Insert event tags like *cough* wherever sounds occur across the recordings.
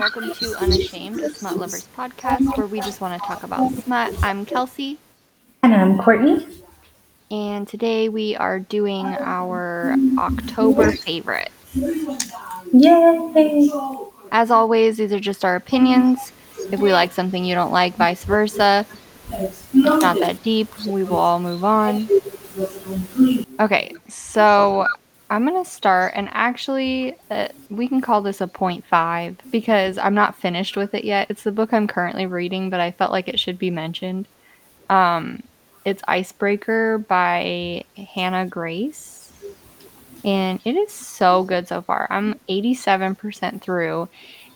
welcome to Unashamed, a smut lovers podcast where we just want to talk about smut. I'm Kelsey. And I'm Courtney. And today we are doing our October favorites. Yay! As always, these are just our opinions. If we like something you don't like, vice versa. It's not that deep. We will all move on. Okay, so I'm going to start, and actually, uh, we can call this a 0.5 because I'm not finished with it yet. It's the book I'm currently reading, but I felt like it should be mentioned. Um, it's Icebreaker by Hannah Grace, and it is so good so far. I'm 87% through,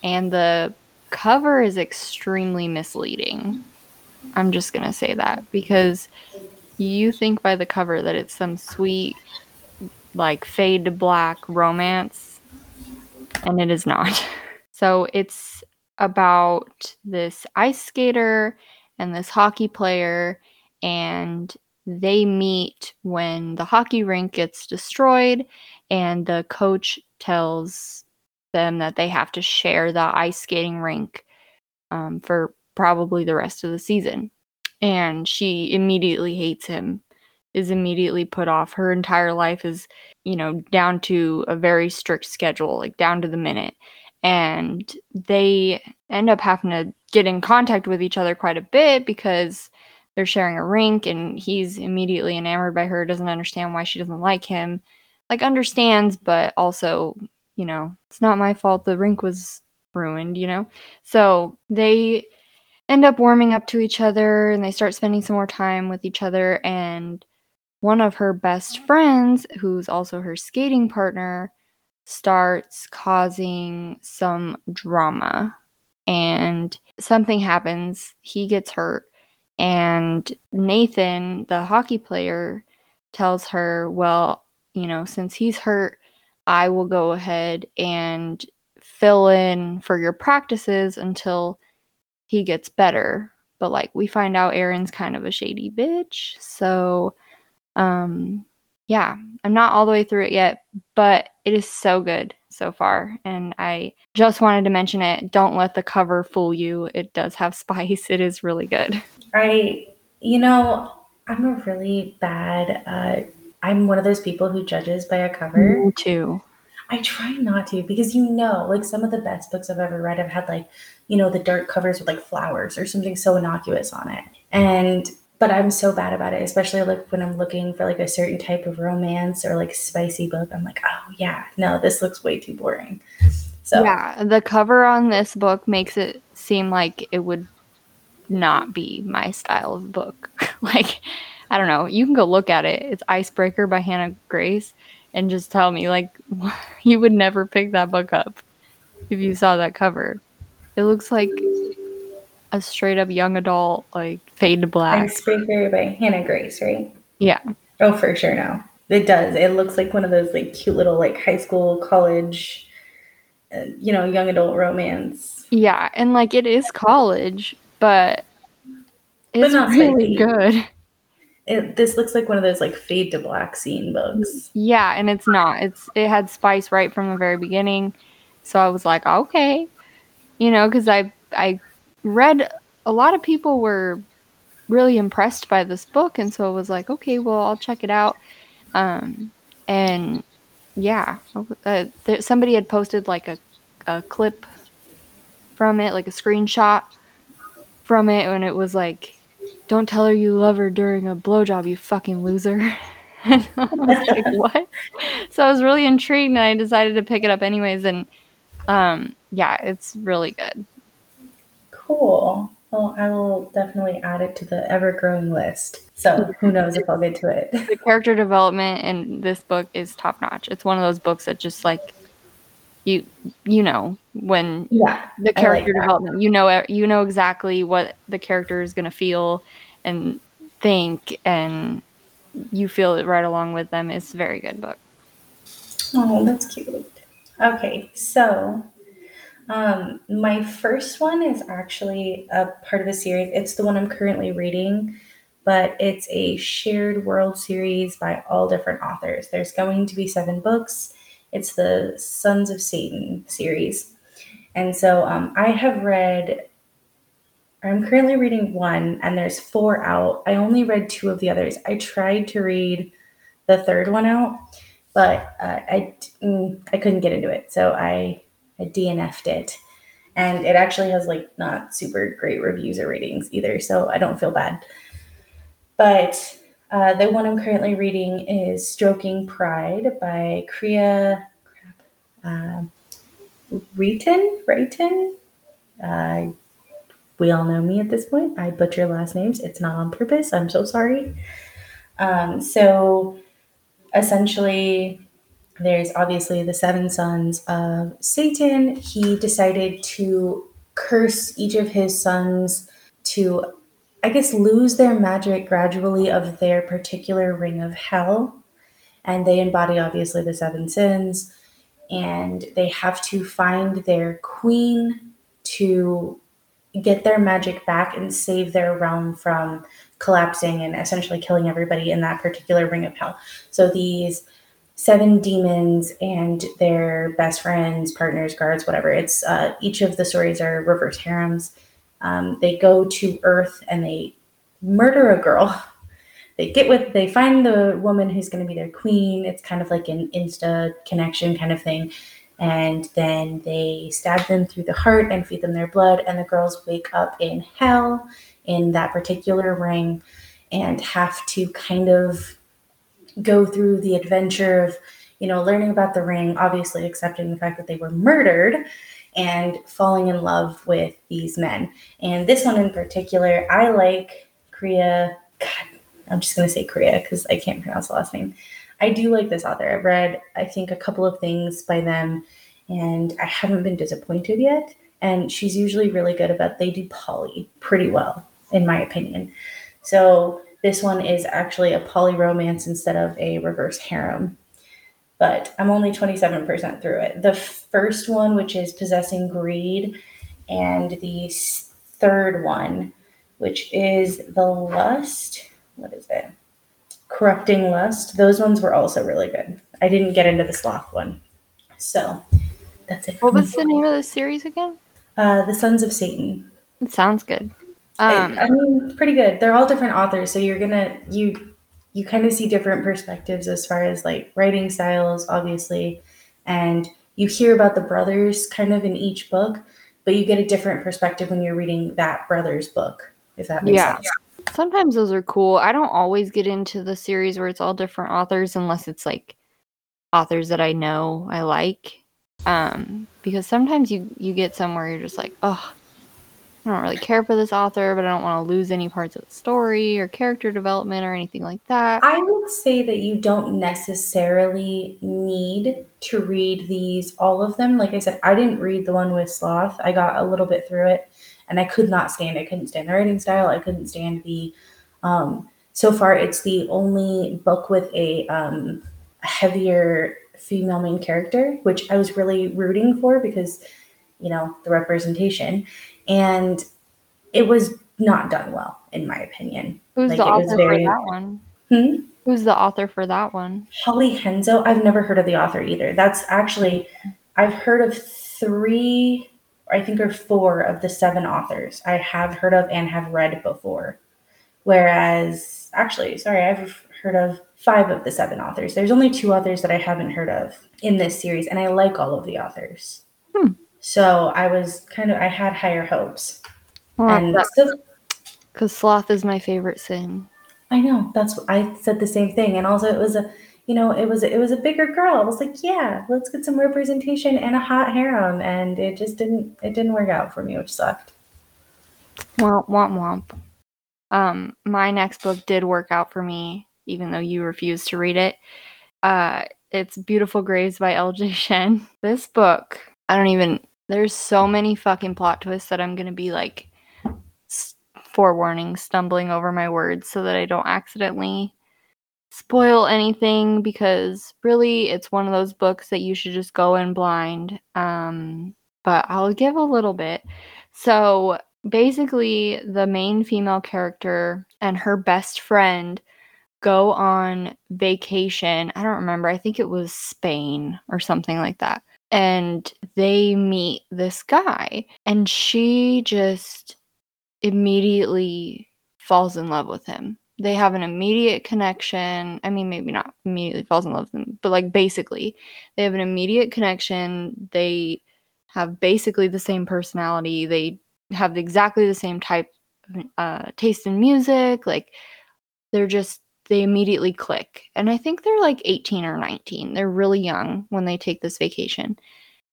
and the cover is extremely misleading. I'm just going to say that because you think by the cover that it's some sweet like fade to black romance, and it is not. *laughs* So it's about this ice skater and this hockey player, and they meet when the hockey rink gets destroyed, and the coach tells them that they have to share the ice skating rink um, for probably the rest of the season. And she immediately hates him is immediately put off. Her entire life is, you know, down to a very strict schedule, like down to the minute. And they end up having to get in contact with each other quite a bit because they're sharing a rink and he's immediately enamored by her, doesn't understand why she doesn't like him. Like, understands, but also, you know, it's not my fault the rink was ruined, you know? So they end up warming up to each other and they start spending some more time with each other and one of her best friends, who's also her skating partner, starts causing some drama. And something happens. He gets hurt. And Nathan, the hockey player, tells her, Well, you know, since he's hurt, I will go ahead and fill in for your practices until he gets better. But like we find out Aaron's kind of a shady bitch. So um, yeah, I'm not all the way through it yet, but it is so good so far. And I just wanted to mention it. Don't let the cover fool you. It does have *laughs* spice. It is really good. I, you know, I'm a really bad, uh, I'm one of those people who judges by a cover. Me too. I try not to because you know, like some of the best books I've ever read have had like, you know, the dark covers with like flowers or something so innocuous on it. And but I'm so bad about it, especially like when I'm looking for like a certain type of romance or like spicy book. I'm like, oh yeah, no, this looks way too boring. So yeah, the cover on this book makes it seem like it would not be my style of book. *laughs* like, I don't know. You can go look at it. It's Icebreaker by Hannah Grace, and just tell me like *laughs* you would never pick that book up if you saw that cover. It looks like a straight up young adult like fade to black. Icebreaker by Hannah Grace, right? Yeah. Oh, for sure. No, it does. It looks like one of those like cute little like high school, college, uh, you know, young adult romance. Yeah, and like it is college, but it's but really good. It, this looks like one of those like fade to black scene books. Yeah, and it's not. It's it had spice right from the very beginning, so I was like, okay, you know, because I I read a lot of people were really impressed by this book and so it was like okay well i'll check it out. Um, and yeah uh, there, somebody had posted like a, a clip from it like a screenshot from it and it was like don't tell her you love her during a blowjob you fucking loser. *laughs* And i was like *laughs* what? So i was really intrigued and i decided to pick it up anyways and um, yeah it's really good Cool. Well, I will definitely add it to the ever growing list. So who knows if I'll get to it. The character development in this book is top notch. It's one of those books that just like you you know when yeah the character like development you know you know exactly what the character is going to feel and think and you feel it right along with them it's a very good book oh that's cute okay so um, my first one is actually a part of a series. It's the one I'm currently reading, but it's a shared world series by all different authors. There's going to be seven books. It's the Sons of Satan series. And so um, I have read, I'm currently reading one, and there's four out. I only read two of the others. I tried to read the third one out, but uh, I mm, I couldn't get into it, so I, I DNF'd it, and it actually has like not super great reviews or ratings either, so I don't feel bad. But uh, the one I'm currently reading is Stroking Pride by Crea uh. Raitin. Uh, we all know me at this point. I butcher last names. It's not on purpose. I'm so sorry. Um, so essentially, there's obviously the seven sons of Satan. He decided to curse each of his sons to, I guess, lose their magic gradually of their particular ring of hell. And they embody obviously the seven sins. And they have to find their queen to get their magic back and save their realm from collapsing and essentially killing everybody in that particular ring of hell. So these seven demons and their best friends, partners, guards, whatever. It's uh, each of the stories are reverse harems. Um, they go to Earth and they murder a girl. *laughs* They get with, they find the woman who's going to be their queen. It's kind of like an insta connection kind of thing. And then they stab them through the heart and feed them their blood. And the girls wake up in hell in that particular ring and have to kind of go through the adventure of, you know, learning about the ring, obviously accepting the fact that they were murdered and falling in love with these men. And this one in particular, I like Crea. God, I'm just going to say Crea because I can't pronounce the last name. I do like this author. I've read, I think, a couple of things by them, and I haven't been disappointed yet. And she's usually really good about they do poly pretty well, in my opinion. So this one is actually a poly romance instead of a reverse harem. But I'm only 27% through it. The first one, which is Possessing Greed, and the third one, which is The Lust. What is it? Corrupting Lust. Those ones were also really good. I didn't get into the sloth one. So that's it. What was the name of the series again? Uh, the Sons of Satan. It sounds good. Um, I, I mean, pretty good. They're all different authors, so you're gonna you you kind of see different perspectives as far as like writing styles, obviously, and you hear about the brothers kind of in each book, but you get a different perspective when you're reading that brother's book, if that makes Yeah. sense. Sometimes those are cool. I don't always get into the series where it's all different authors unless it's like authors that I know I like. Um, because sometimes you you get somewhere you're just like, oh, I don't really care for this author, but I don't want to lose any parts of the story or character development or anything like that. I would say that you don't necessarily need to read these, all of them. Like I said, I didn't read the one with Sloth. I got a little bit through it and I could not stand it. I couldn't stand the writing style. I couldn't stand the, um, so far it's the only book with a um, heavier female main character, which I was really rooting for because, you know, the representation. And it was not done well, in my opinion. Who's like, the author very- for that one? Hmm? Who's the author for that one? Holly Henzo, I've never heard of the author either. That's actually, I've heard of three, I think, or four of the seven authors I have heard of and have read before. Whereas, actually, sorry, I've heard of five of the seven authors. There's only two authors that I haven't heard of in this series, and I like all of the authors. Hmm. So I was kind of, I had higher hopes. Well, and still, because sloth is my favorite sin. I know that's I said the same thing, and also it was a, you know, it was it was a bigger girl. I was like, yeah, let's get some representation and a hot harem, and it just didn't it didn't work out for me, which sucked. Womp womp womp. Um, my next book did work out for me, even though you refused to read it. Uh, it's Beautiful Graves by L.J. Shen. This book, I don't even. There's so many fucking plot twists that I'm gonna be like, forewarning, stumbling over my words so that I don't accidentally spoil anything because really it's one of those books that you should just go in blind. Um, but I'll give a little bit. So basically the main female character and her best friend go on vacation. I don't remember. I think it was Spain or something like that. And they meet this guy and she just immediately falls in love with him. They have an immediate connection. I mean maybe not immediately falls in love with him but like basically they have an immediate connection. They have basically the same personality. They have exactly the same type uh, taste in music. Like they're just they immediately click. And I think they're like 18 or 19. They're really young when they take this vacation.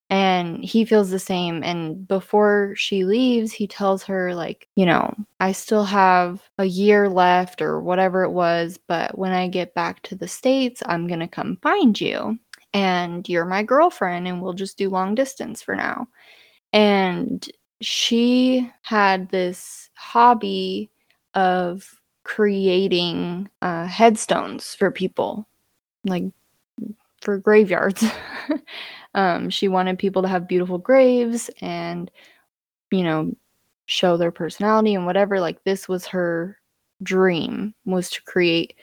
And he feels the same. And before she leaves, he tells her, like, you know, I still have a year left or whatever it was. But when I get back to the States, I'm going to come find you. And you're my girlfriend, and we'll just do long distance for now. And she had this hobby of creating uh, headstones for people, like for graveyards. *laughs* um, she wanted people to have beautiful graves and, you know, show their personality and whatever. Like this was her dream was to create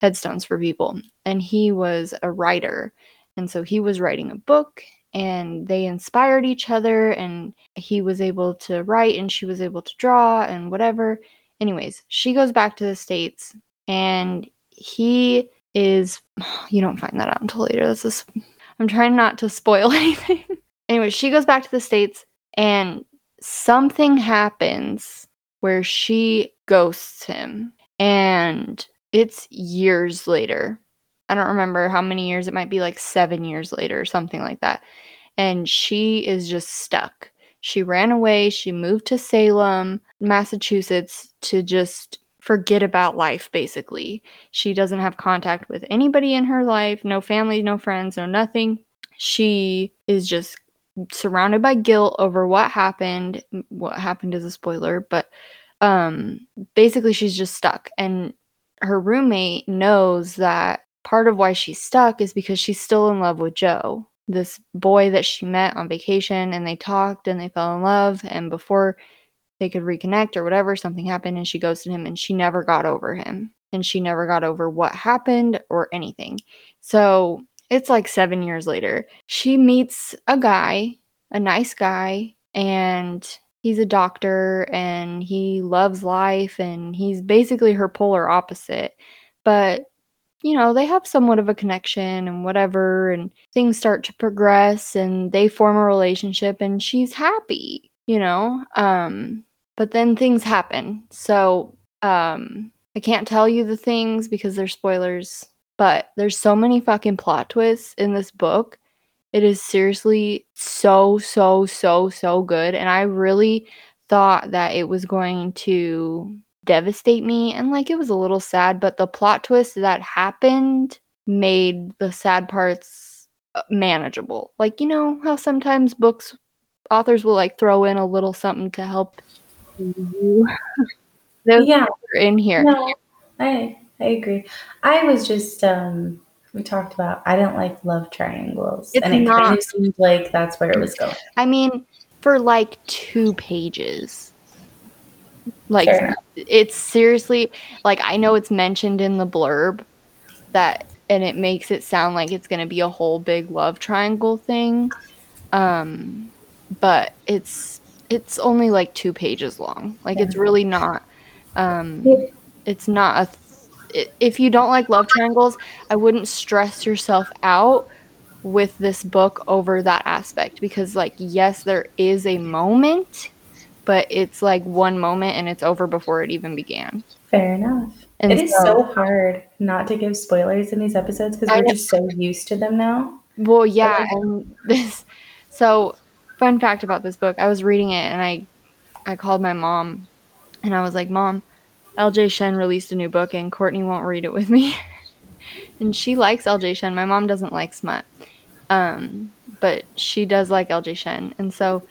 headstones for people. And he was a writer. And so he was writing a book and they inspired each other and he was able to write and she was able to draw and whatever Anyways, she goes back to the States and he is *sighs* you don't find that out until later. This is I'm trying not to spoil *laughs* anything. anyway, she goes back to the States and something happens where she ghosts him. And it's years later. I don't remember how many years. It might be like seven years later or something like that. And she is just stuck. She ran away. She moved to Salem, Massachusetts to just forget about life, basically. She doesn't have contact with anybody in her life no family, no friends, no nothing. She is just surrounded by guilt over what happened. What happened is a spoiler, but um basically she's just stuck and her roommate knows that part of why she's stuck is because she's still in love with Joe this boy that she met on vacation and they talked and they fell in love and before they could reconnect or whatever something happened and she ghosted him and she never got over him and she never got over what happened or anything. So it's like 7 years later. She meets a guy a nice guy and he's a doctor and he loves life and he's basically her polar opposite. But you know, they have somewhat of a connection and whatever, and things start to progress and they form a relationship and she's happy, you know? Um, but then things happen. So, um, I can't tell you the things because they're spoilers, but there's so many fucking plot twists in this book. It is seriously so, so, so, so good. And I really thought that it was going to devastate me and like it was a little sad but the plot twist that happened made the sad parts uh, manageable. Like you know how sometimes books authors will like throw in a little something to help *sighs* you yeah. in here. No, i i agree. I was just um we talked about i didn't like love triangles it's and it not, kind of seemed like that's where it was going. I mean for like two pages like sure. it's seriously like I know it's mentioned in the blurb that and it makes it sound like it's going to be a whole big love triangle thing. Um but it's it's only like 2 pages long. Like it's really not um it's not a th- if you don't like love triangles, I wouldn't stress yourself out with this book over that aspect because like yes there is a moment but it's like one moment and it's over before it even began. Fair enough. And it is so, so hard not to give spoilers in these episodes because we're just so used to them now. Well, yeah, and this. So, fun fact about this book: I was reading it and I, I called my mom, and I was like, "Mom, L.J. Shen released a new book and Courtney won't read it with me." *laughs* and she likes L.J. Shen. My mom doesn't like smut, um, but she does like L.J. Shen, and so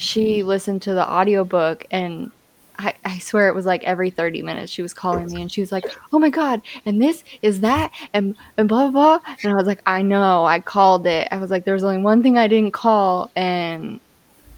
she listened to the audiobook and I, I swear it was like every 30 minutes she was calling me and she was like, Oh my god, and this is that and and blah blah blah. And I was like, I know, I called it. I was like, there was only one thing I didn't call and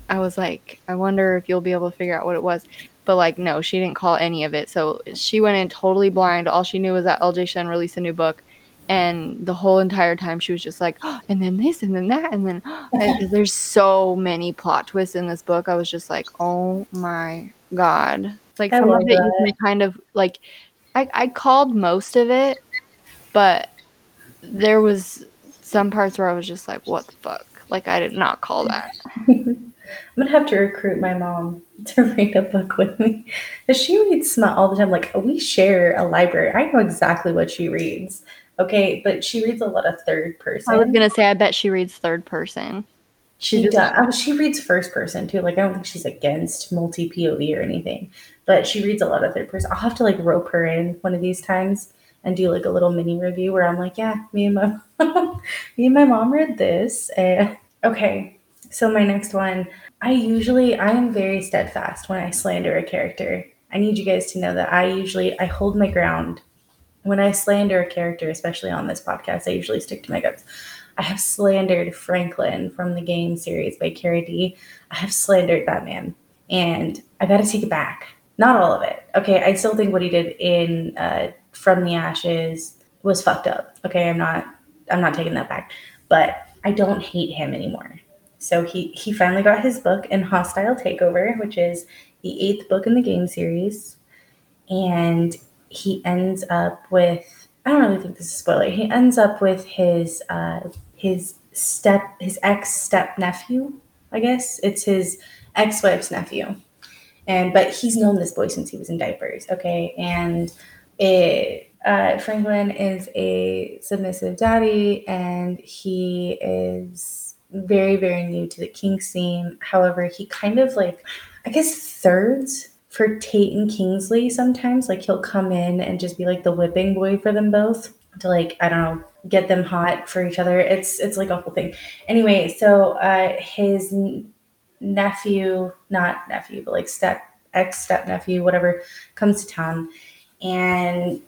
I was like, I wonder if you'll be able to figure out what it was. But like no, she didn't call any of it. So she went in totally blind. All she knew was that LJ Shen released a new book and the whole entire time she was just like, oh, and then this, and then that, and then *gasps* and *laughs* there's so many plot twists in this book. I was just like, oh my god! It's like I some of it you can kind of like. I I called most of it, but there was some parts where I was just like, what the fuck? Like I did not call that. *laughs* I'm gonna have to recruit my mom *laughs* to read a book with me because She reads smut all the time. Like we share a library. I know exactly what she reads. Okay, but she reads a lot of third person. I was gonna say I bet she reads third person. She just- does. oh, She reads first person too. Like I don't think she's against multi POV or anything, but she reads a lot of third person. I'll have to like rope her in one of these times and do like a little mini review where I'm like, yeah, me and my *laughs* me and my mom read this. And *laughs* okay, so my next one, I usually I am very steadfast when I slander a character. I need you guys to know that I usually I hold my ground when I slander a character, especially on this podcast. I usually stick to my guns. I have slandered Franklin from the game series by Cara Dee I have slandered that man, and I got to take it back. Not all of it. Okay, I still think what he did in uh, From the Ashes was fucked up. Okay, I'm not. I'm not taking that back, but I don't hate him anymore. So he he finally got his book in Hostile Takeover, which is the eighth book in the game series, and he ends up with I don't really think this is a spoiler. He ends up with his uh, his step his ex step nephew. I guess it's his ex wife's nephew, and but he's known this boy since he was in diapers. Okay, and it. Uh, Franklin is a submissive daddy, and he is very, very new to the kink scene. However, he kind of like, I guess, thirds for Tate and Kingsley sometimes. Like he'll come in and just be like the whipping boy for them both to like, I don't know, get them hot for each other. It's it's like a whole thing. Anyway, so uh his nephew, not nephew, but like step ex step nephew, whatever, comes to town and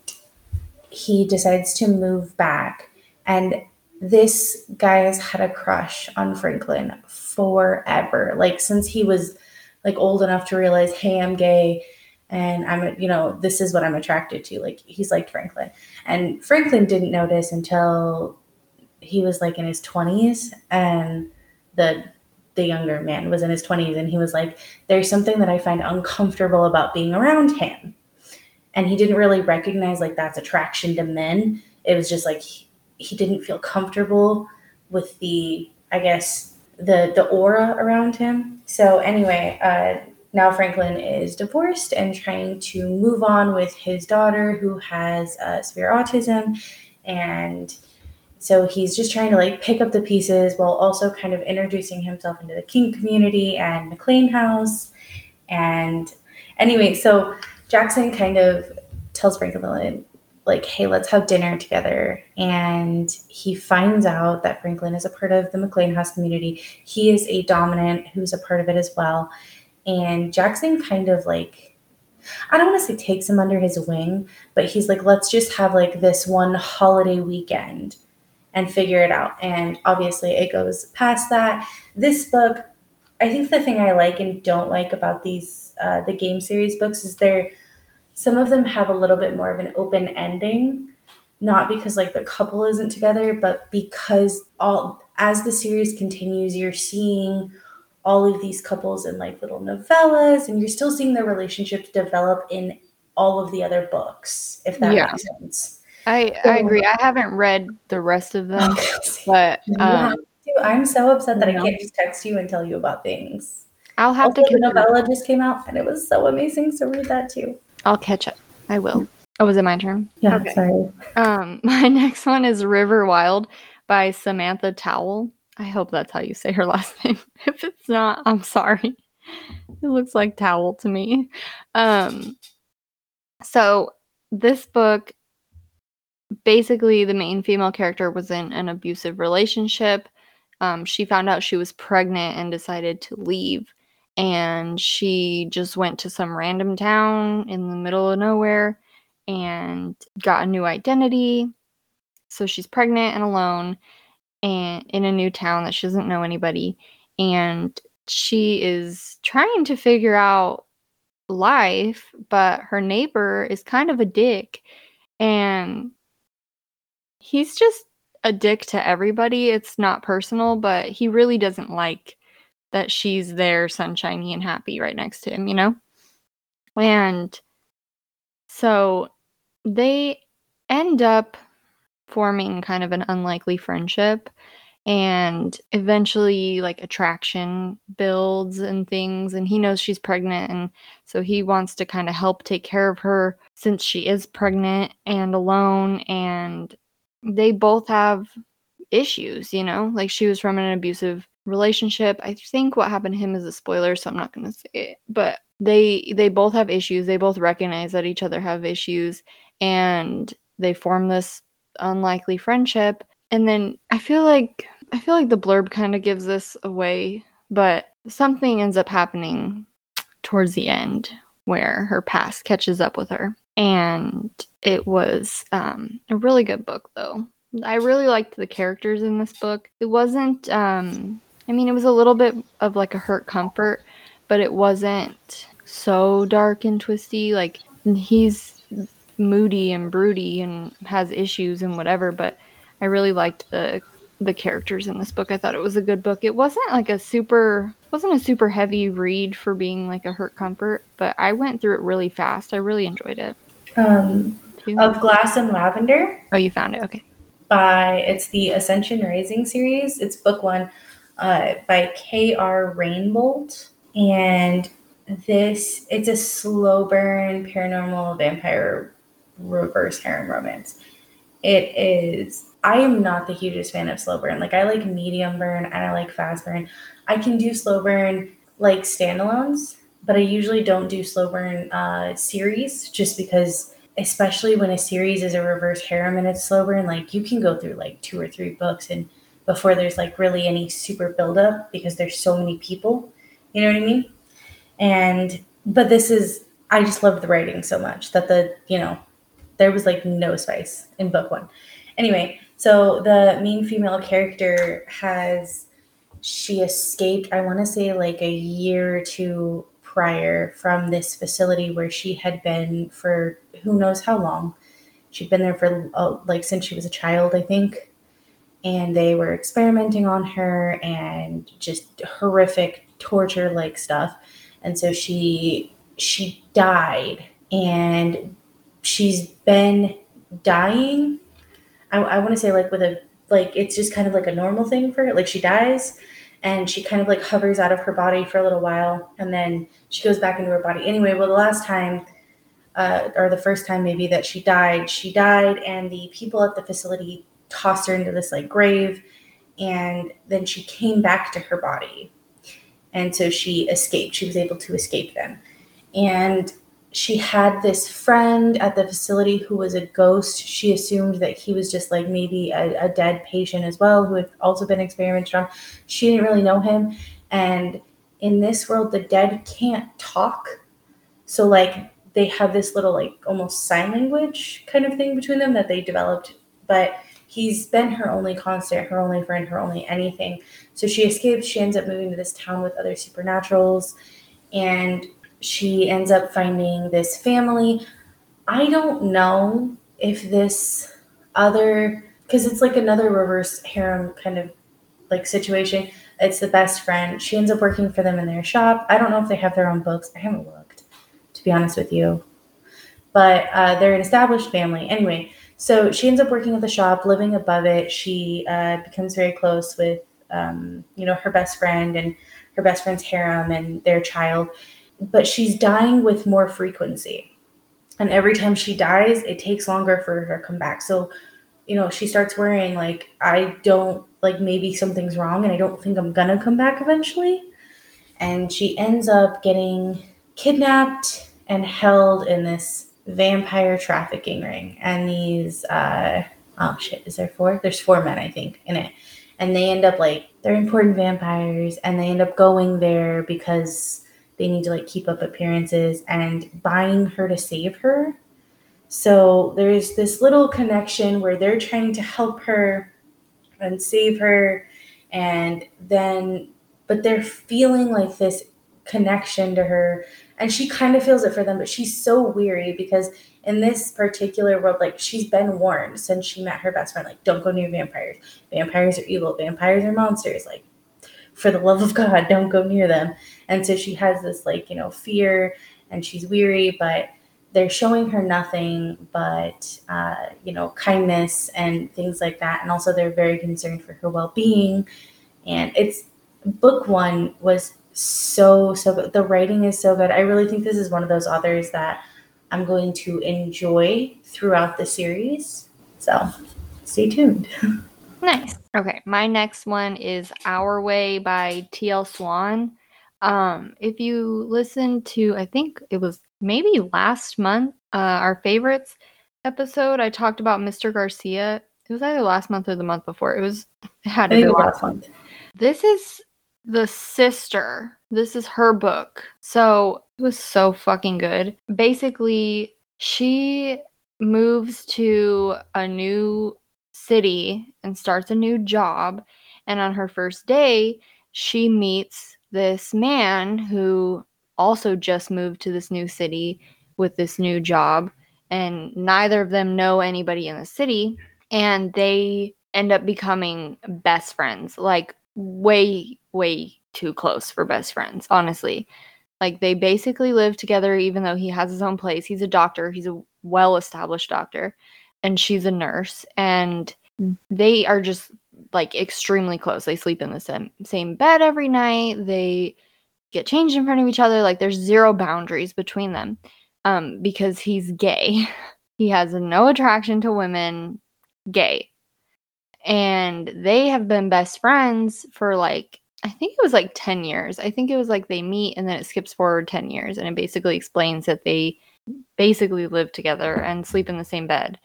he decides to move back. And this guy has had a crush on Franklin forever. Like since he was like old enough to realize, hey, I'm gay and I'm, you know, this is what I'm attracted to. Like he's liked Franklin. And Franklin didn't notice until he was like in his 20s and the the younger man was in his 20s and he was like there's something that I find uncomfortable about being around him. And he didn't really recognize like that's attraction to men. It was just like he, he didn't feel comfortable with the I guess the the aura around him. So anyway, uh, now Franklin is divorced and trying to move on with his daughter who has uh, severe autism, and so he's just trying to like pick up the pieces while also kind of introducing himself into the kink community and McLean House. And anyway, so Jackson kind of tells Franklin like, hey, let's have dinner together. And he finds out that Franklin is a part of the McLean House community. He is a dominant who's a part of it as well. And Jackson kind of like, I don't want to say takes him under his wing, but he's like, let's just have like this one holiday weekend and figure it out. And obviously, it goes past that. This book, I think the thing I like and don't like about these, uh, the game series books is they're, some of them have a little bit more of an open ending not because like the couple isn't together but because all as the series continues you're seeing all of these couples in like little novellas and you're still seeing their relationships develop in all of the other books if that Yeah. makes sense. I, I agree. I haven't read the rest of them, *laughs* but um, i'm so upset that i can't just text you and tell you about things. I'll have also, to the novella just came out and it was so amazing so read that too I'll catch up. I will. Oh, was it my turn? yeah Okay. sorry Um, *laughs* my next one is River Wild by Samantha Towle. I hope that's how you say her *laughs* last name. If it's not, I'm sorry. It looks like towel to me. Um, so this book basically the main female character was in an abusive relationship. Um, she found out she was pregnant and decided to leave. And she just went to some random town in the middle of nowhere and got a new identity. So she's pregnant and alone and in a new town that she doesn't know anybody. And she is trying to figure out life, but her neighbor is kind of a dick. And he's just a dick to everybody. It's not personal, but he really doesn't like that she's there sunshiny and happy right next to him, you know? And so they end up forming kind of an unlikely friendship and eventually like attraction builds and things and he knows she's pregnant and so he wants to kind of help take care of her since she is pregnant and alone and they both have issues you know like she was from an abusive relationship i think what happened to him is a spoiler so i'm not going to say it but they they both have issues they both recognize that each other have issues and they form this unlikely friendship and then i feel like I feel like the blurb kind of gives this away, but something ends up happening towards the end where her past catches up with her. And it was um, a really good book, though. I really liked the characters in this book. It wasn't, um, I mean, it was a little bit of like a hurt comfort, but it wasn't so dark and twisty. Like, he's moody and broody and has issues and whatever, but I really liked the the characters in this book. I thought it was a good book. It wasn't like a super wasn't a super heavy read for being like a hurt comfort, but I went through it really fast. I really enjoyed it. Um, of Glass and Lavender. Oh, you found it. Okay. By it's the Ascension Rising series. It's book one uh, by K.R. Rainbolt, and this it's a slow burn paranormal vampire reverse harem romance. It is I am not the hugest fan of slow burn. Like I like medium burn and I like fast burn. I can do slow burn like standalones, but I usually don't do slow burn uh, series just because, especially when a series is a reverse harem and it's slow burn, like you can go through like two or three books and before there's like really any super buildup because there's so many people. You know what I mean? And but this is I just love the writing so much that the you know there was like no spice in book one. Anyway, so the main female character has she escaped, I want to say like a year or two prior from this facility where she had been for who knows how long. She'd been there for uh, like since she was a child, I think. And they were experimenting on her and just horrific torture like stuff. And so she she died and she's been dying I, I want to say like with a like it's just kind of like a normal thing for her. Like she dies and she kind of like hovers out of her body for a little while and then she goes back into her body. Anyway, well the last time uh, or the first time maybe that she died, she died and the people at the facility tossed her into this like grave and then she came back to her body. And so she escaped. She was able to escape them. And she had this friend at the facility who was a ghost. She assumed that he was just like maybe a, a, dead patient as well, who had also been experimented on. She didn't really know him. And in this world, the dead can't talk. So, like, they have this little, like, almost sign language kind of thing between them that they developed. But he's been her only constant, her only friend, her only anything. So she escapes. She ends up moving to this town with other supernaturals. And she ends up finding this family. I don't know if this other, because it's like another reverse harem kind of like situation. It's the best friend. She ends up working for them in their shop. I don't know if they have their own books. I haven't looked, to be honest with you. But uh, they're an established family. Anyway, so she ends up working at the shop, living above it. She uh, becomes very close with, um, you know, her best friend and her best friend's harem and their child but she's dying with more frequency. And every time she dies, it takes longer for her to come back. So, you know, she starts worrying, like, I don't, like, maybe something's wrong and I don't think I'm gonna come back eventually. And she ends up getting kidnapped and held in this vampire trafficking ring. And these, uh, oh shit, is there four? There's four men, I think, in it. And they end up, like, they're important vampires and they end up going there because they need to like keep up appearances and buying her to save her. So there's this little connection where they're trying to help her and save her and then but they're feeling like this connection to her and she kind of feels it for them, but she's so weary because in this particular world, like she's been warned since she met her best friend, like, don't go near vampires. Vampires are evil, vampires are monsters. Like, for the love of God, *laughs* don't go near them. And so she has this, like, you know, fear and she's weary, but they're showing her nothing but, uh, you know, kindness and things like that. And also, they're very concerned for her well being. And it's book one was so, so good. The writing is so good. I really think this is one of those authors that I'm going to enjoy throughout the series. So stay tuned. *laughs* Nice. Okay, my next one is Our Way by T.L. Swan. Um, if you listen to, I think it was maybe last month, uh, our favorites episode, I talked about Mr. Garcia. It was either last month or the month before. It was it had to be last last month. this is the sister. This is her book. So it was so fucking good. Basically, she moves to a new city and starts a new job. And on her first day, she meets this man who also just moved to this new city with this new job. And neither of them know anybody in the city. And they end up becoming best friends, like way, way too close for best friends, honestly. Like they basically live together, even though he has his own place. He's a doctor, he's a well established doctor, and she's a nurse. And they are just like extremely close. They sleep in the same, same bed every night. They get changed in front of each other. Like there's zero boundaries between them um, because he's gay. *laughs* He has no attraction to women, gay and they have been best friends for like I think it was like 10 years. I think it was like they meet and then it skips forward 10 years and it basically explains that they basically live together and sleep in the same bed.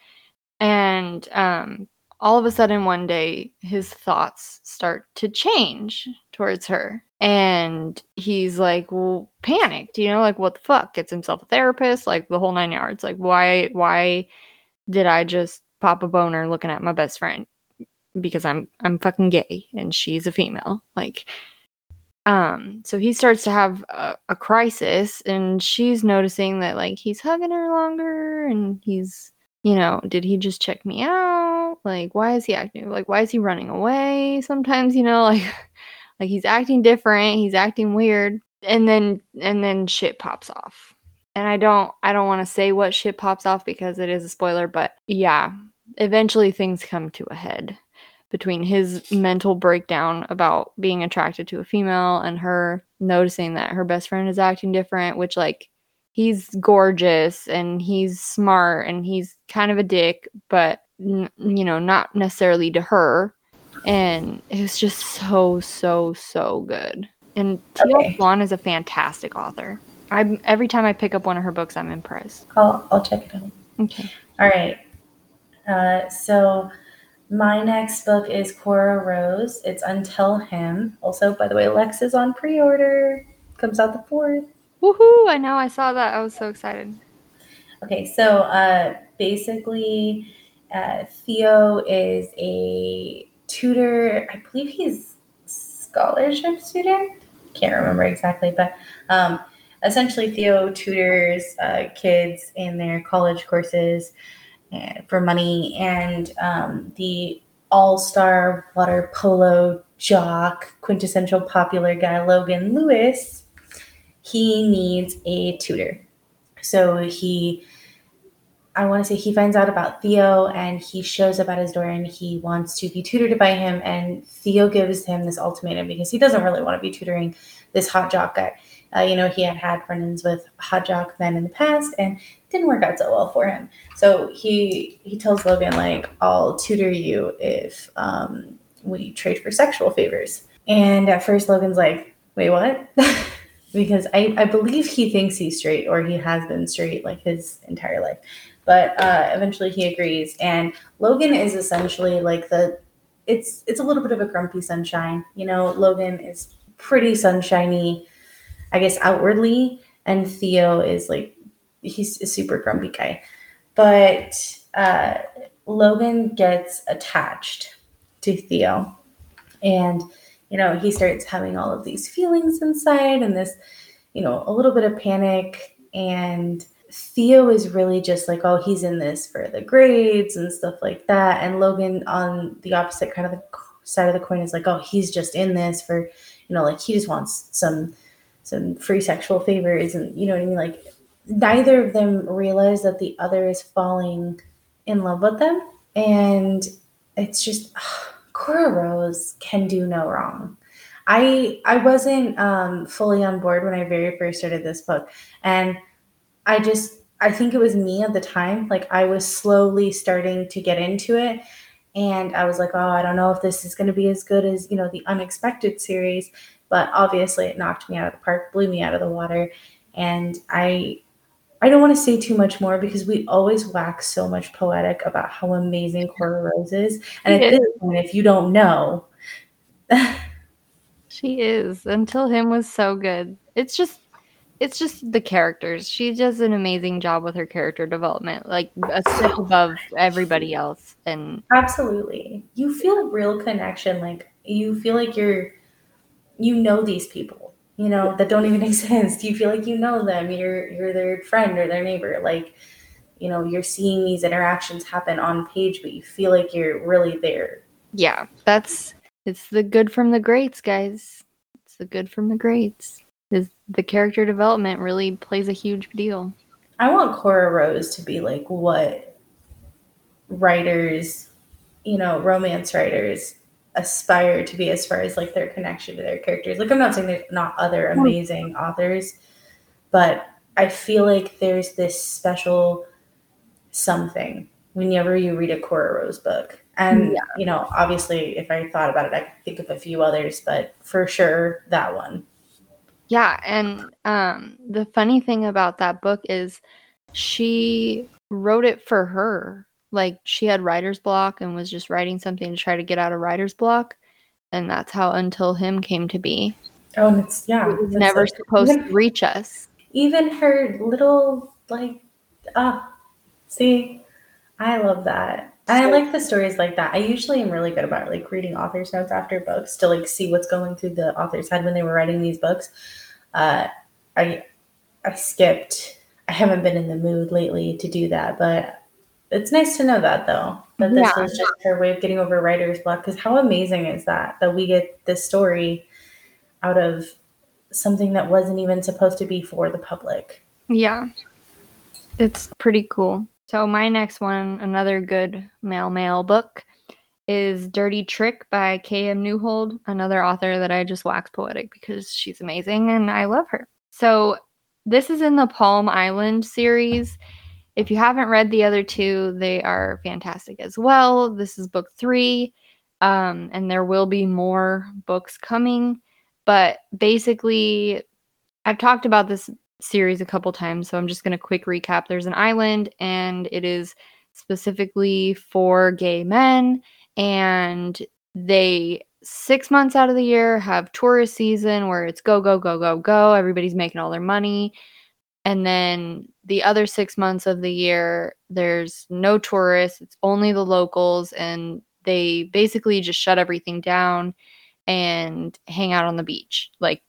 And um all of a sudden one day his thoughts start to change towards her and he's like well panicked you know like what the fuck gets himself a therapist like the whole nine yards like why why did i just pop a boner looking at my best friend because I'm I'm fucking gay and she's a female. Like um so he starts to have a, a crisis and she's noticing that like he's hugging her longer and he's you know, did he just check me out? Like why is he acting like why is he running away? Sometimes, you know, *laughs* like like he's acting different, he's acting weird and then and then shit pops off. And I don't I don't want to say what shit pops off because it is a spoiler, but yeah, eventually things come to a head between his mental breakdown about being attracted to a female and her noticing that her best friend is acting different, which like he's gorgeous and he's smart and he's kind of a dick, but n- you know, not necessarily to her. And it was just so, so, so good. And. Okay. Swan is a fantastic author. I'm every time I pick up one of her books, I'm impressed. I'll, I'll check it out. Okay. All right. Uh, so my next book is Cora Rose. It's Until Him. Also, by the way, Lex is on pre-order. Comes out the fourth. Woohoo! I know. I saw that. I was so excited. Okay, so uh, basically, uh, Theo is a tutor. I believe he's scholarship student. Can't remember exactly, but um, essentially, Theo tutors uh, kids in their college courses for money, and um, the all-star water polo jock, quintessential popular guy Logan Lewis, he needs a tutor. So he, I want to say he finds out about Theo and he shows up at his door and he wants to be tutored by him. And Theo gives him this ultimatum because he doesn't really want to be tutoring this hot jock guy. Uh, you know, he had had run-ins with jock men in the past and didn't work out so well for him. So he he tells Logan like, "I'll tutor you if um, we trade for sexual favors." And at first, Logan's like, "Wait, what?" *laughs* because I, I believe he thinks he's straight or he has been straight like his entire life. But uh, eventually he agrees. And Logan is essentially like the it's it's a little bit of a grumpy sunshine. You know, Logan is pretty sunshiny, I guess outwardly, and Theo is like he's a super grumpy guy. But uh, Logan gets attached to Theo. And you know, he starts having all of these feelings inside and this you know, a little bit of panic. And Theo is really just like, oh, he's in this for the grades and stuff like that. And Logan, on the opposite kind of the side of the coin, is like, oh, he's just in this for, you know, like he just wants some some free sexual favors and you know what I mean? Like neither of them realize that the other is falling in love with them. And it's just ugh, Cora Rose can do no wrong. I I wasn't um, fully on board when I very first started this book, and I just I think it was me at the time. Like I was slowly starting to get into it, and I was like, oh, I don't know if this is going to be as good as you know the Unexpected series, but obviously it knocked me out of the park, blew me out of the water, and I I don't want to say too much more because we always wax so much poetic about how amazing Cora Rose is. And at this point, if you don't know, *laughs* she is. Until him was so good. It's just it's just the characters. She does an amazing job with her character development, like a step above everybody else. And absolutely, you feel a real connection. Like you feel like you're, you know, these people you know, that don't even *laughs* exist. You feel like you know them. You're you're their friend or their neighbor. Like, you know, you're seeing these interactions happen on page, but you feel like you're really there. Yeah, that's it's the good from the greats, guys. It's the good from the greats. Is the character development really plays a huge deal. I want Cora Rose to be like what writers, you know, romance writers aspire to be as far as like their connection to their characters. Like I'm not saying there's not other mm. amazing authors, but I feel like there's this special something whenever you read a Cora Rose book. And yeah. you know, obviously if I thought about it, I could think of a few others, but for sure that one. Yeah, and um the funny thing about that book is she wrote it for her like she had writer's block and was just writing something to try to get out of writer's block. And that's how Until Him came to be. Oh, and it's, yeah. It was never like, supposed even, to reach us. Even her little, like, ah, see, I love that. I like the stories like that. I usually am really good about like reading author's notes after books to like see what's going through the author's head when they were writing these books. Uh, I I skipped. I haven't been in the mood lately to do that, but it's nice to know that though that this yeah. was just her way of getting over writer's block because how amazing is that that we get this story out of something that wasn't even supposed to be for the public yeah it's pretty cool so my next one another good male male book is dirty trick by km Neuhold another author that i just wax poetic because she's amazing and i love her so this is in the palm island series if you haven't read the other two, they are fantastic as well. This is book three, um, and there will be more books coming. But basically, I've talked about this series a couple times, so I'm just going to quick recap. There's an island, and it is specifically for gay men, and they six months out of the year have tourist season where it's go go go go go everybody's making all their money and then the other six months of the year there's no tourists it's only the locals and they basically just shut everything down and hang out on the beach like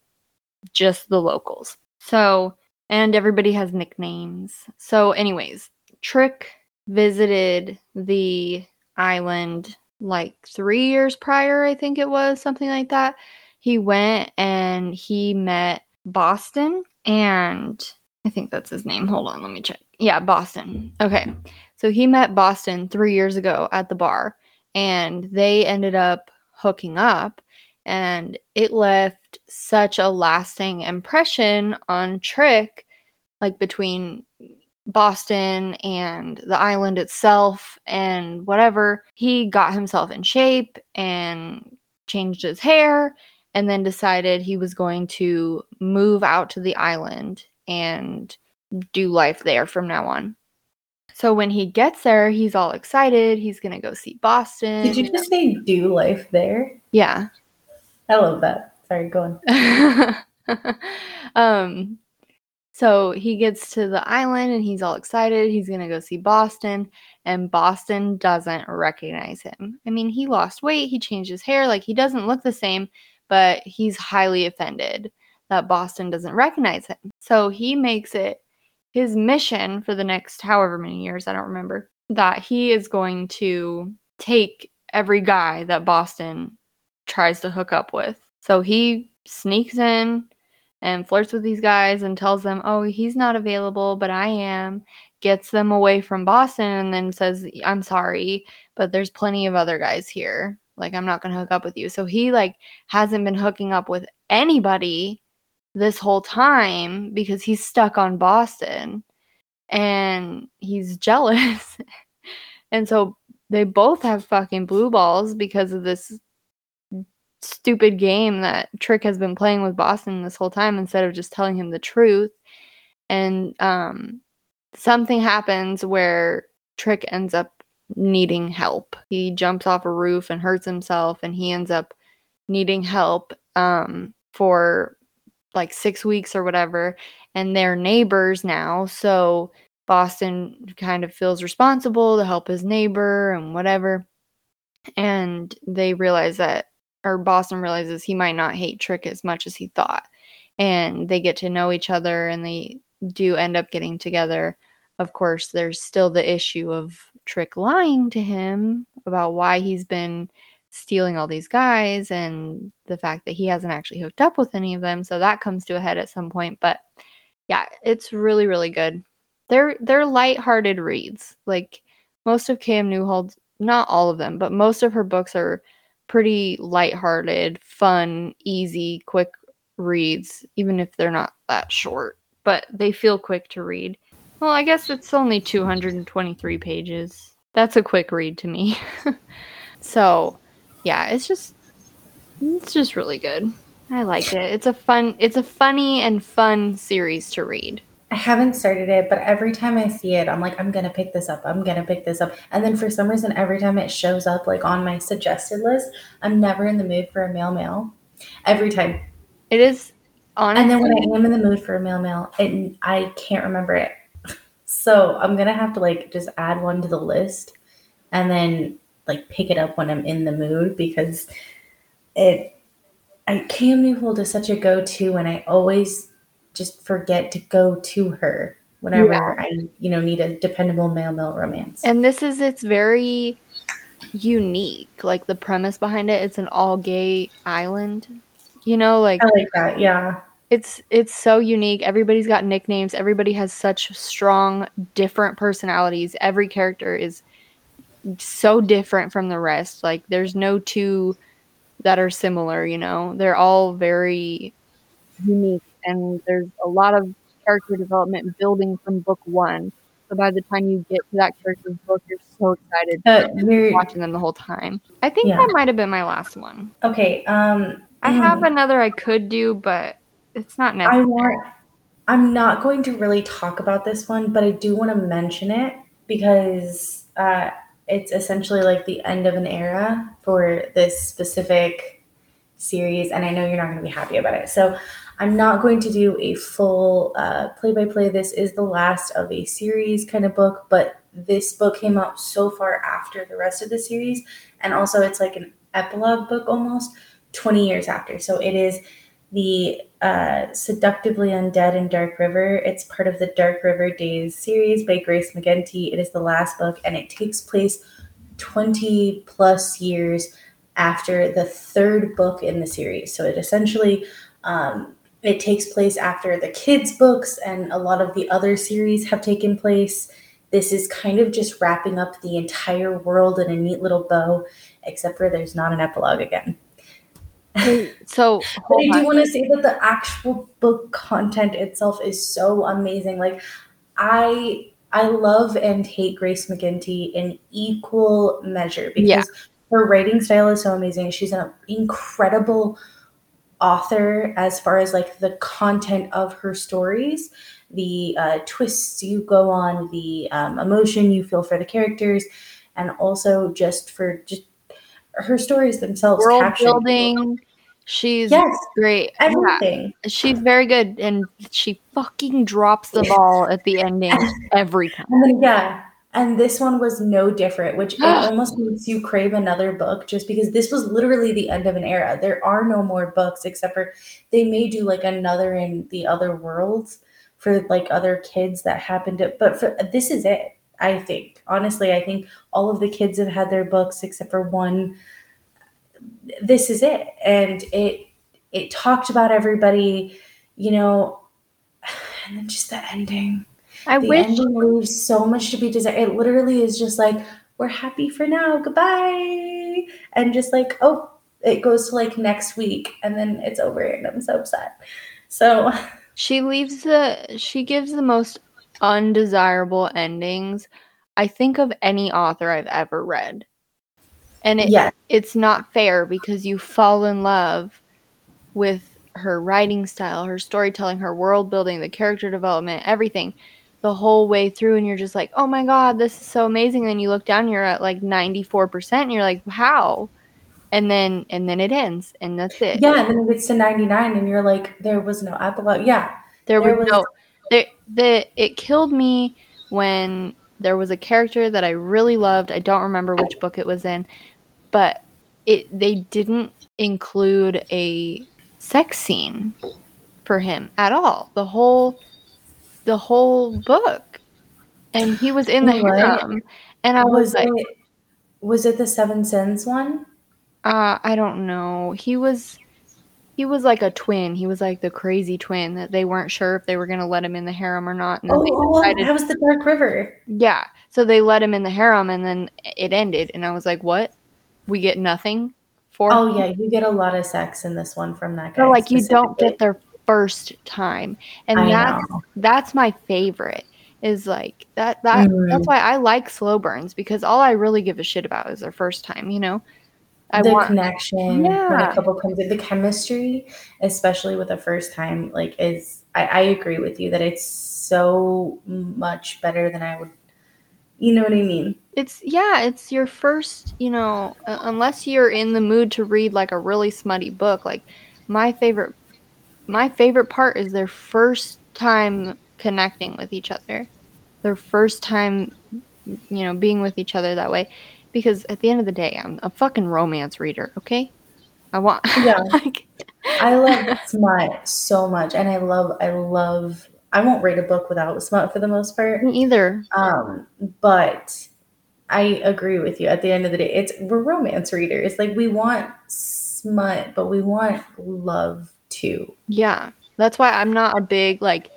just the locals so and everybody has nicknames so anyways trick visited the island like three years prior i think it was something like that he went and he met boston and I think that's his name. Hold on, let me check. Yeah, Boston. Okay. So he met Boston three years ago at the bar and they ended up hooking up and it left such a lasting impression on Trick, like between Boston and the island itself and whatever. He got himself in shape and changed his hair and then decided he was going to move out to the island and do life there from now on. So when he gets there, he's all excited. He's going to go see Boston. Did you just say do life there? Yeah. I love that. Sorry, go on. *laughs* um so he gets to the island and he's all excited. He's going to go see Boston and Boston doesn't recognize him. I mean, he lost weight, he changed his hair, like he doesn't look the same, but he's highly offended that Boston doesn't recognize him. So he makes it his mission for the next however many years, I don't remember, that he is going to take every guy that Boston tries to hook up with. So he sneaks in and flirts with these guys and tells them, "Oh, he's not available, but I am." Gets them away from Boston and then says, "I'm sorry, but there's plenty of other guys here. Like I'm not going to hook up with you." So he like hasn't been hooking up with anybody this whole time because he's stuck on Boston and he's jealous. *laughs* and so they both have fucking blue balls because of this stupid game that Trick has been playing with Boston this whole time instead of just telling him the truth. And um, something happens where Trick ends up needing help. He jumps off a roof and hurts himself, and he ends up needing help um, for like six weeks or whatever. And they're neighbors now. So Boston kind of feels responsible to help his neighbor and whatever. And they realize that or Boston realizes he might not hate Trick as much as he thought. And they get to know each other and they do end up getting together. Of course, there's still the issue of Trick lying to him about why he's been stealing all these guys and the fact that he hasn't actually hooked up with any of them. So that comes to a head at some point. But yeah, it's really, really good. They're they're light-hearted reads. Like most of KM Neuhold's, not all of them, but most of her books are pretty lighthearted, fun, easy, quick reads, even if they're not that short. But they feel quick to read. Well, I guess it's only 223 pages. That's a quick read to me. *laughs* so, yeah, it's just it's just really good. I like it. It's a fun it's a funny and fun series to read. I haven't started it, but every time I see it, I'm like, I'm gonna pick this up. I'm gonna pick this up. And then for some reason, every time it shows up like on my suggested list, I'm never in the mood for a male mail. Every time. It is honestly. And then when I am in the mood for a male mail, it I can't remember it. *laughs* So I'm gonna have to like just add one to the list and then like pick it up when I'm in the mood because it I KM Neuhold is such a go-to and I always just forget to go to her whenever yeah. I, you know, need a dependable male male romance. And this is it's very unique. Like the premise behind it, it's an all gay island. You know, like I like that, yeah. It's it's so unique. Everybody's got nicknames. Everybody has such strong, different personalities. Every character is so different from the rest. Like there's no two that are similar, you know. They're all very unique and there's a lot of character development building from book one. So by the time you get to that character's book, you're so excited uh, you're, watching them the whole time. I think yeah. that might have been my last one. Okay. Um, I have mm. another I could do, but it's not necessary. I want, I'm not going to really talk about this one, but I do want to mention it because uh, it's essentially like the end of an era for this specific series, and I know you're not going to be happy about it. So I'm not going to do a full play by play. This is the last of a series kind of book, but this book came out so far after the rest of the series. And also, it's like an epilogue book almost 20 years after. So it is the uh, Seductively Undead in Dark River. It's part of the Dark River Days series by Grace McGinty. It is the last book, and it takes place 20 plus years after the third book in the series. So it essentially um, it takes place after the kids' books and a lot of the other series have taken place. This is kind of just wrapping up the entire world in a neat little bow, except for there's not an epilogue again. So, *laughs* but I do want to say that the actual book content itself is so amazing. Like, I I love and hate Grace McGinty in equal measure because yeah. her writing style is so amazing. She's an incredible author as far as like the content of her stories. The uh, twists you go on the um, emotion you feel for the characters and also just for just her stories themselves world building. she's yes, great. Everything. Yeah, she's very good and she fucking drops the *laughs* ball at the ending *laughs* every time. *laughs* Yeah And this one was no different, which it *gasps* almost makes you crave another book just because this was literally the end of an era. There are no more books except for they may do like another in the other worlds for like other kids that happened to, but for this is it. I think honestly, I think all of the kids have had their books except for one. This is it, and it it talked about everybody, you know, *sighs* and then just the ending. I the wish ending leaves so much to be desired. It literally is just like we're happy for now, goodbye, and just like oh, it goes to like next week, and then it's over, and I'm so upset. So *laughs* she leaves the she gives the most undesirable endings I think of any author I've ever read. And it, yeah, it's not fair because you fall in love with her writing style, her storytelling, her world building, the character development, everything the whole way through and you're just like, "Oh my god, this is so amazing." And you look down, you're at like 94% and you're like, "How?" And then and then it ends and that's it. yeah, and then it gets to 99, and you're like, there was no epilogue. Yeah, There, There was, was- no the it killed me when there was a character that I really loved. I don't remember which book it was in, but it they didn't include a sex scene for him at all. The whole the whole book. And he was in the what? harem. And I was, was like, it was it the Seven Sins one? uh, I don't know. He was he was like a twin. He was like the crazy twin that they weren't sure if they were gonna let him in the harem or not. And Oh, oh, decided that was the Dark River. Yeah. So they let him in the harem and then it ended. And I was like, what? We get nothing for Oh him? yeah, you get a lot of sex in this one from that guy. So like you don't get their first time. And I that's know. that's my favorite. Is like that that Mm. that's why I like slow burns because all I really give a shit about is their first time, you know? I the want connection when a couple comes in, the chemistry, especially with the first time, like is I, I agree with you that it's so much better than I would. You know what I mean? it's yeah, it's your first, you know, uh, unless you're in the mood to read like a really smutty book, like my favorite my favorite part is their first time connecting with each other. Their first time you know, being with each other that way because at the end of the day, I'm a fucking romance reader, okay? I want *laughs* Yeah. like I love smut so much, and I love I love. I won't read a book without smut for the most part. me either. Um, but I agree with you. At the end of the day, it's we're romance readers. Like we want smut, but we want love too. Yeah, that's why I'm not a big like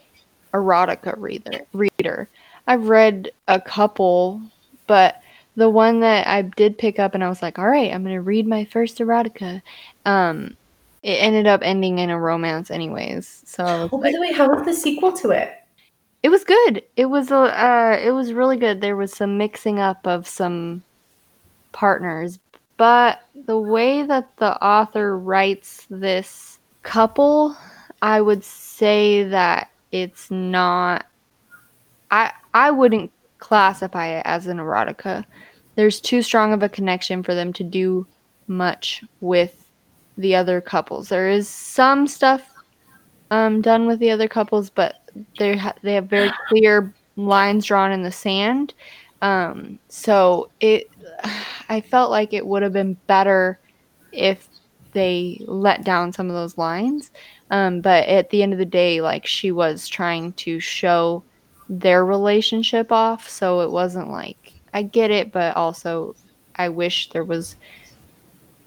erotica reader. Reader, I've read a couple, but the one that I did pick up and I was like, all right, I'm gonna read my first erotica. Um, it ended up ending in a romance, anyways. So Oh, by like, the way, how was the sequel to it? it was good. It was a, uh, it was really good. There was some mixing up of some partners, but the way that the author writes this couple, I would say that it's not. I I wouldn't classify it as an erotica. There's too strong of a connection for them to do much with the other couples. There is some stuff um, done with the other couples, but they ha- they have very clear lines drawn in the sand. Um, so it, *sighs* I felt like it would have been better if they let down some of those lines. Um, but at the end of the day, like she was trying to show their relationship off, so it wasn't like I get it, but also I wish there was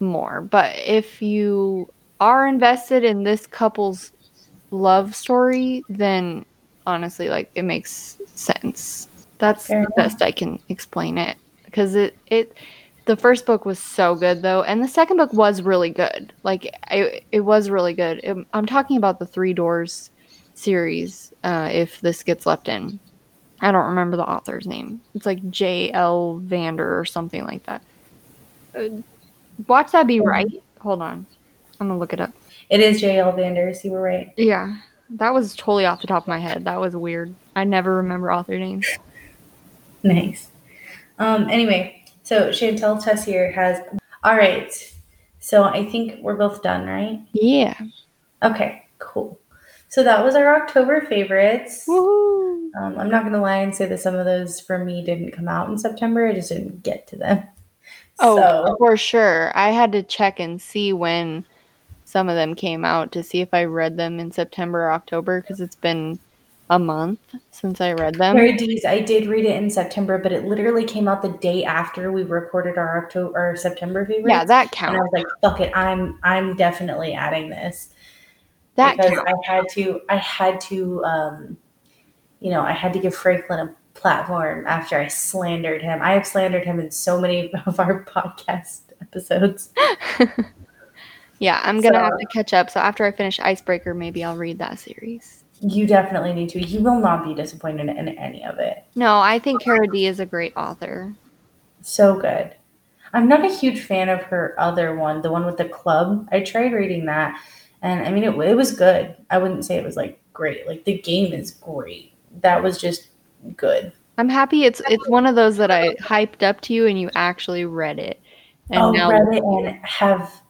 more. But if you are invested in this couple's love story, then honestly, like it makes sense. That's Fair the best I can explain it because it it the first book was so good though, and the second book was really good. Like it it was really good. Um, I'm talking about the Three Doors series. Uh, if this gets left in, I don't remember the author's name. It's like J. L. Vander or something like that. Uh, watch that be right. Hold on, I'm gonna look it up. It is J.L. Vanders. You were right. Yeah, that was totally off the top of my head. That was weird. I never remember author names. *laughs* Nice. Um, anyway, so Chantel Tessier has. All right. So I think we're both done, right? Yeah. Okay, cool. So that was our October favorites. Um, I'm not gonna lie and say that some of those for me didn't come out in September. I just didn't get to them. *laughs* Oh, so, for sure. I had to check and see when some of them came out to see if I read them in September or October because it's been a month since I read them. Paradise, I did read it in September, but it literally came out the day after we recorded our October or September favorites. Yeah, that counts. and I was like, "Fuck it, I'm I'm definitely adding this." That because counts. I had to I had to um you know I had to give Franklin a platform after I slandered him. I have slandered him in so many *laughs* of our podcast episodes. *laughs* Yeah, I'm gonna have to catch up. So after I finish Icebreaker, maybe I'll read that series. You definitely need to. You will not be disappointed in any of it. No, I think Cara Dee is a great author. So good. I'm not a huge fan of her other one, the one with the club. I tried reading that, and I mean it, it was good. I wouldn't say it was like great. Like the game is great. That was just good. I'm happy it's it's one of those that I hyped up to you and you actually read it. And oh, now read it and have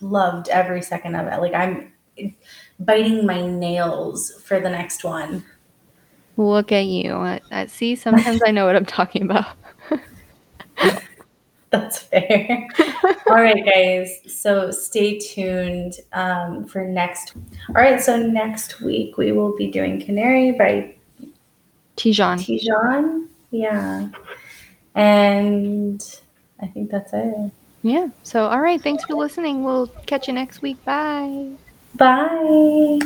loved every second of it. Like I'm biting my nails for the next one. look at you. I, I see sometimes I know what I'm talking about. *laughs* That's fair. *laughs* All right, guys. So stay tuned um, for next. All right. So next week we will be doing Canary by Tijan. Tijan. Yeah. And I think that's it. Yeah. So all right, thanks for listening. We'll catch you next week. Bye. Bye.